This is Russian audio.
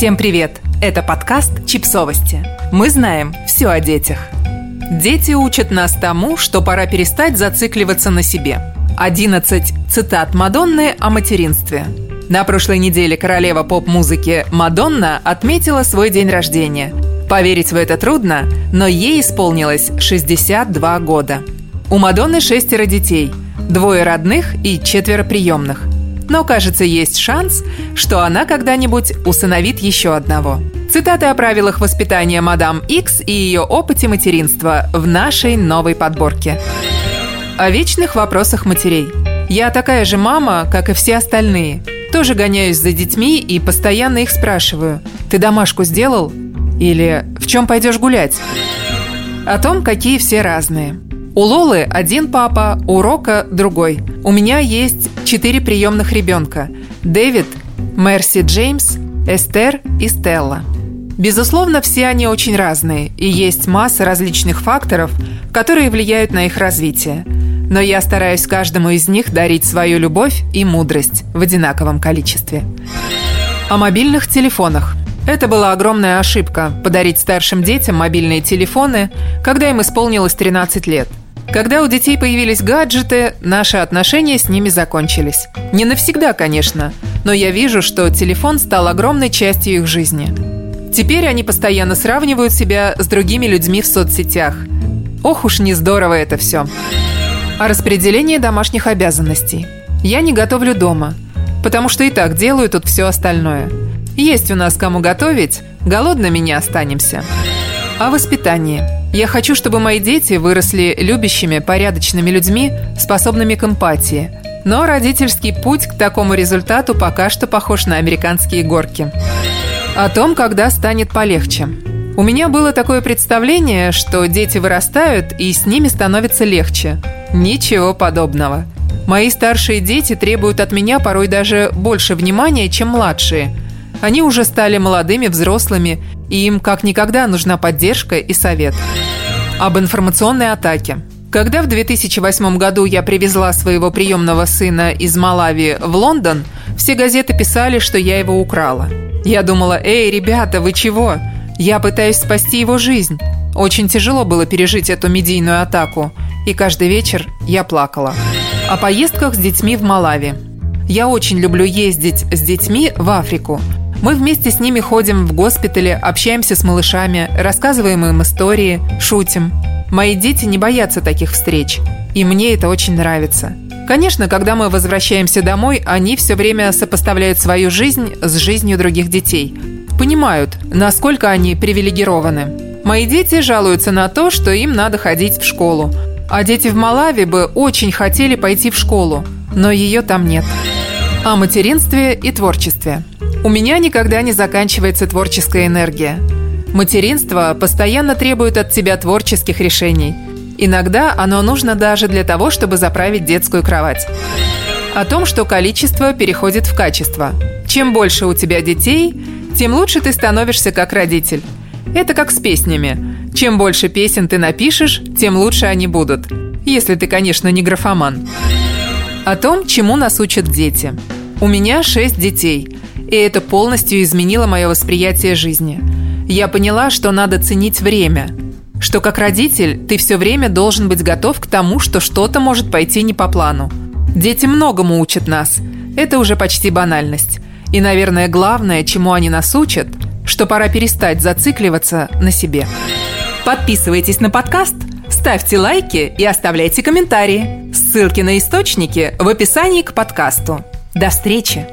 Всем привет! Это подкаст «Чипсовости». Мы знаем все о детях. Дети учат нас тому, что пора перестать зацикливаться на себе. 11 цитат Мадонны о материнстве. На прошлой неделе королева поп-музыки Мадонна отметила свой день рождения. Поверить в это трудно, но ей исполнилось 62 года. У Мадонны шестеро детей, двое родных и четверо приемных – но, кажется, есть шанс, что она когда-нибудь усыновит еще одного. Цитаты о правилах воспитания мадам Икс и ее опыте материнства в нашей новой подборке. О вечных вопросах матерей. Я такая же мама, как и все остальные. Тоже гоняюсь за детьми и постоянно их спрашиваю. «Ты домашку сделал?» Или «В чем пойдешь гулять?» О том, какие все разные. У Лолы один папа, у Рока другой. У меня есть четыре приемных ребенка. Дэвид, Мерси Джеймс, Эстер и Стелла. Безусловно, все они очень разные, и есть масса различных факторов, которые влияют на их развитие. Но я стараюсь каждому из них дарить свою любовь и мудрость в одинаковом количестве. О мобильных телефонах. Это была огромная ошибка – подарить старшим детям мобильные телефоны, когда им исполнилось 13 лет – когда у детей появились гаджеты, наши отношения с ними закончились. Не навсегда, конечно, но я вижу, что телефон стал огромной частью их жизни. Теперь они постоянно сравнивают себя с другими людьми в соцсетях. Ох уж не здорово это все. О распределении домашних обязанностей. Я не готовлю дома, потому что и так делаю тут все остальное. Есть у нас кому готовить, голодными не останемся. О воспитании. Я хочу, чтобы мои дети выросли любящими, порядочными людьми, способными к эмпатии. Но родительский путь к такому результату пока что похож на американские горки. О том, когда станет полегче. У меня было такое представление, что дети вырастают и с ними становится легче. Ничего подобного. Мои старшие дети требуют от меня порой даже больше внимания, чем младшие. Они уже стали молодыми взрослыми и им как никогда нужна поддержка и совет. Об информационной атаке. Когда в 2008 году я привезла своего приемного сына из Малави в Лондон, все газеты писали, что я его украла. Я думала, эй, ребята, вы чего? Я пытаюсь спасти его жизнь. Очень тяжело было пережить эту медийную атаку, и каждый вечер я плакала. О поездках с детьми в Малави. Я очень люблю ездить с детьми в Африку, мы вместе с ними ходим в госпитале, общаемся с малышами, рассказываем им истории, шутим. Мои дети не боятся таких встреч, и мне это очень нравится. Конечно, когда мы возвращаемся домой, они все время сопоставляют свою жизнь с жизнью других детей. Понимают, насколько они привилегированы. Мои дети жалуются на то, что им надо ходить в школу. А дети в Малави бы очень хотели пойти в школу, но ее там нет. О материнстве и творчестве. У меня никогда не заканчивается творческая энергия. Материнство постоянно требует от тебя творческих решений. Иногда оно нужно даже для того, чтобы заправить детскую кровать. О том, что количество переходит в качество. Чем больше у тебя детей, тем лучше ты становишься как родитель. Это как с песнями. Чем больше песен ты напишешь, тем лучше они будут. Если ты, конечно, не графоман. О том, чему нас учат дети. У меня шесть детей – и это полностью изменило мое восприятие жизни. Я поняла, что надо ценить время, что как родитель ты все время должен быть готов к тому, что что-то может пойти не по плану. Дети многому учат нас. Это уже почти банальность. И, наверное, главное, чему они нас учат, что пора перестать зацикливаться на себе. Подписывайтесь на подкаст, ставьте лайки и оставляйте комментарии. Ссылки на источники в описании к подкасту. До встречи!